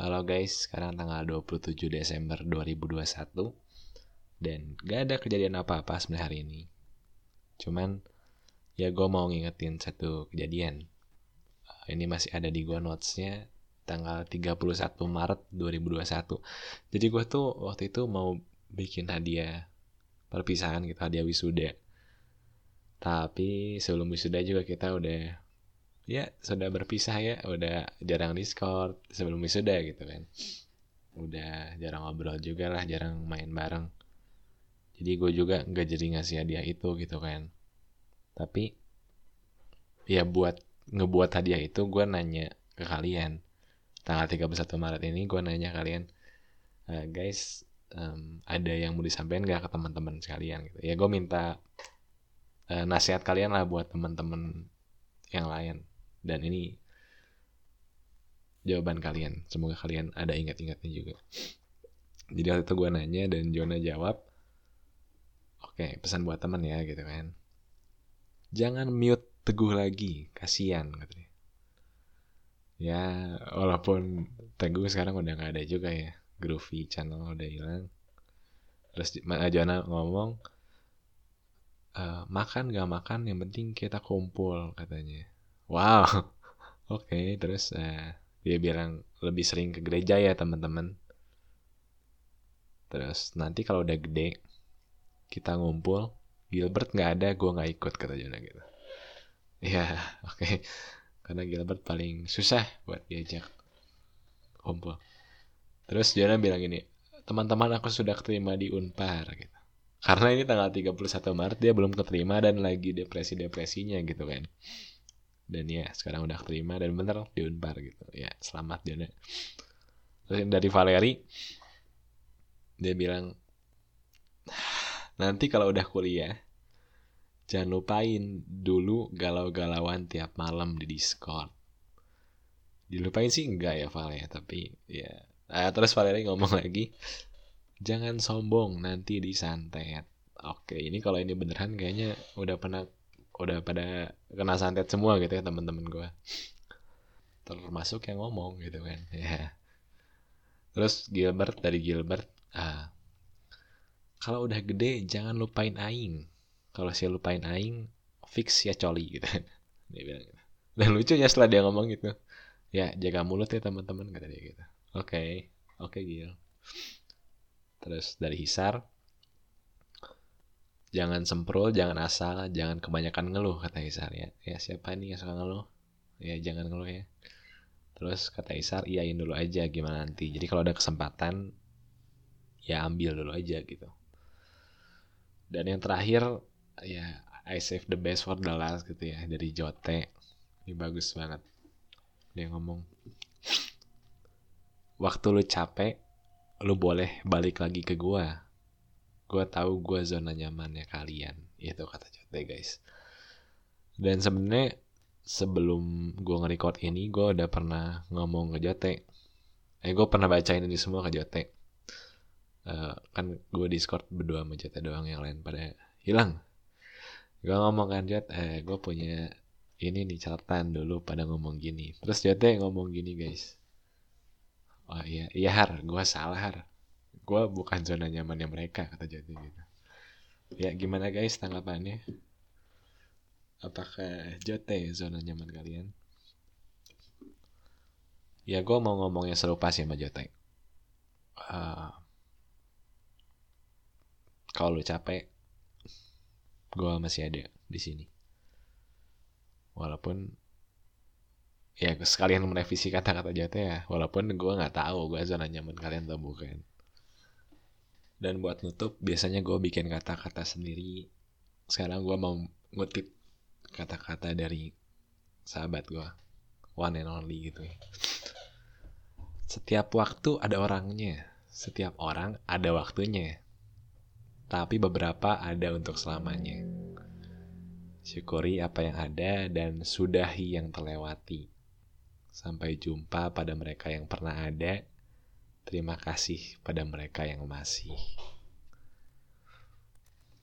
Halo guys, sekarang tanggal 27 Desember 2021 Dan gak ada kejadian apa-apa sebenarnya hari ini. Cuman ya gue mau ngingetin satu kejadian. Eh, Ini masih ada di gue notesnya tanggal 31 Maret 2021 Jadi gue tuh waktu itu mau bikin hadiah perpisahan gitu, hadiah wisuda. Tapi sebelum wisuda juga kita udah ya sudah berpisah ya. Udah jarang discord. Sebelum wisuda gitu kan. Udah jarang ngobrol juga lah jarang main bareng. Jadi gue juga nggak jadi ngasih hadiah itu gitu kan. Tapi ya buat ngebuat hadiah itu gue nanya ke kalian. Tanggal 31 Maret ini gue nanya kalian "Eh, guys em, ada yang mau disampaikan gak ke teman-teman sekalian? Gitu. Ya gue minta eh, nasihat kalian lah buat teman-teman yang lain dan ini jawaban kalian. Semoga kalian ada ingat-ingatnya juga. Jadi waktu itu gue nanya dan Jona jawab oke pesan buat teman ya gitu kan. Jangan mute teguh lagi kasihan katanya ya walaupun teguh sekarang udah nggak ada juga ya. Groovy channel udah hilang. Terus Ma- Jona ngomong "Eh, makan gak makan yang penting kita kumpul katanya wow. Oke terus eh, dia bilang lebih sering ke gereja ya teman-teman. Terus nanti kalau udah gede kita ngumpul Gilbert nggak ada gue nggak ikut kata Jona gitu. Ya oke. Karena Gilbert paling susah buat diajak kumpul. Terus Jona bilang gini teman-teman aku sudah keterima di Unpar gitu. Karena ini tanggal 31 Maret dia belum keterima dan lagi depresi-depresinya gitu kan dan ya sekarang udah keterima dan bener di Unpar gitu. Ya selamat Jona terus dari Valeri dia bilang nanti kalau udah kuliah jangan lupain dulu galau-galauan tiap malam di Discord. Dilupain sih enggak ya Val ya tapi ya. Ah, terus Valeri ngomong lagi jangan sombong nanti disantet. Oke ini kalau ini beneran kayaknya udah pernah udah pada kena santet semua gitu ya teman-teman gue termasuk yang ngomong gitu kan ya. Terus Gilbert dari Gilbert ah kalau udah gede jangan lupain aing. Kalau saya lupain aing fix ya coli gitu. Dia bilang gitu. dan lucunya setelah dia ngomong gitu ya jaga mulut ya teman-teman kata dia gitu. Oke oke Gil. Terus dari Hisar jangan semprol jangan asal jangan kebanyakan ngeluh kata Hisar ya. Ya siapa ini yang suka ngeluh? Ya jangan ngeluh ya. Terus kata Isar iyain dulu aja gimana nanti? Jadi kalau ada kesempatan ya ambil dulu aja gitu. Dan yang terakhir ya I save the best for the last gitu ya dari Jote. Ini bagus banget dia ngomong. Waktu lu capek lu boleh balik lagi ke gua gua tahu gua zona nyamannya kalian itu kata Jote guys. Dan sebenarnya sebelum gue nge-record ini gue udah pernah ngomong ke Jote eh gue pernah bacain ini semua ke Jote Eh, kan gue discord berdua sama Jote doang yang lain pada hilang. Gue ngomong kan Jot eh gue punya ini nih catatan dulu pada ngomong gini. Terus Jote ngomong gini guys. Oh iya iya har gue salah har gue bukan zona nyamannya mereka kata Jote gitu ya gimana guys tanggapannya apakah Jote zona nyaman kalian? Ya gue mau ngomongnya serupa sih sama Jote. Eh, kalau lu capek, gue masih ada di sini. Walaupun ya sekalian merevisi kata-kata Jote ya, walaupun gue nggak tahu gue zona nyaman kalian atau bukan. Dan buat nutup, biasanya gue bikin kata-kata sendiri. Sekarang gue mau ngutip kata-kata dari sahabat gue one and only gitu ya. Setiap waktu ada orangnya. Setiap orang ada waktunya. Tapi beberapa ada untuk selamanya. Syukuri apa yang ada dan sudahi yang terlewati. Sampai jumpa pada mereka yang pernah ada terima kasih pada mereka yang masih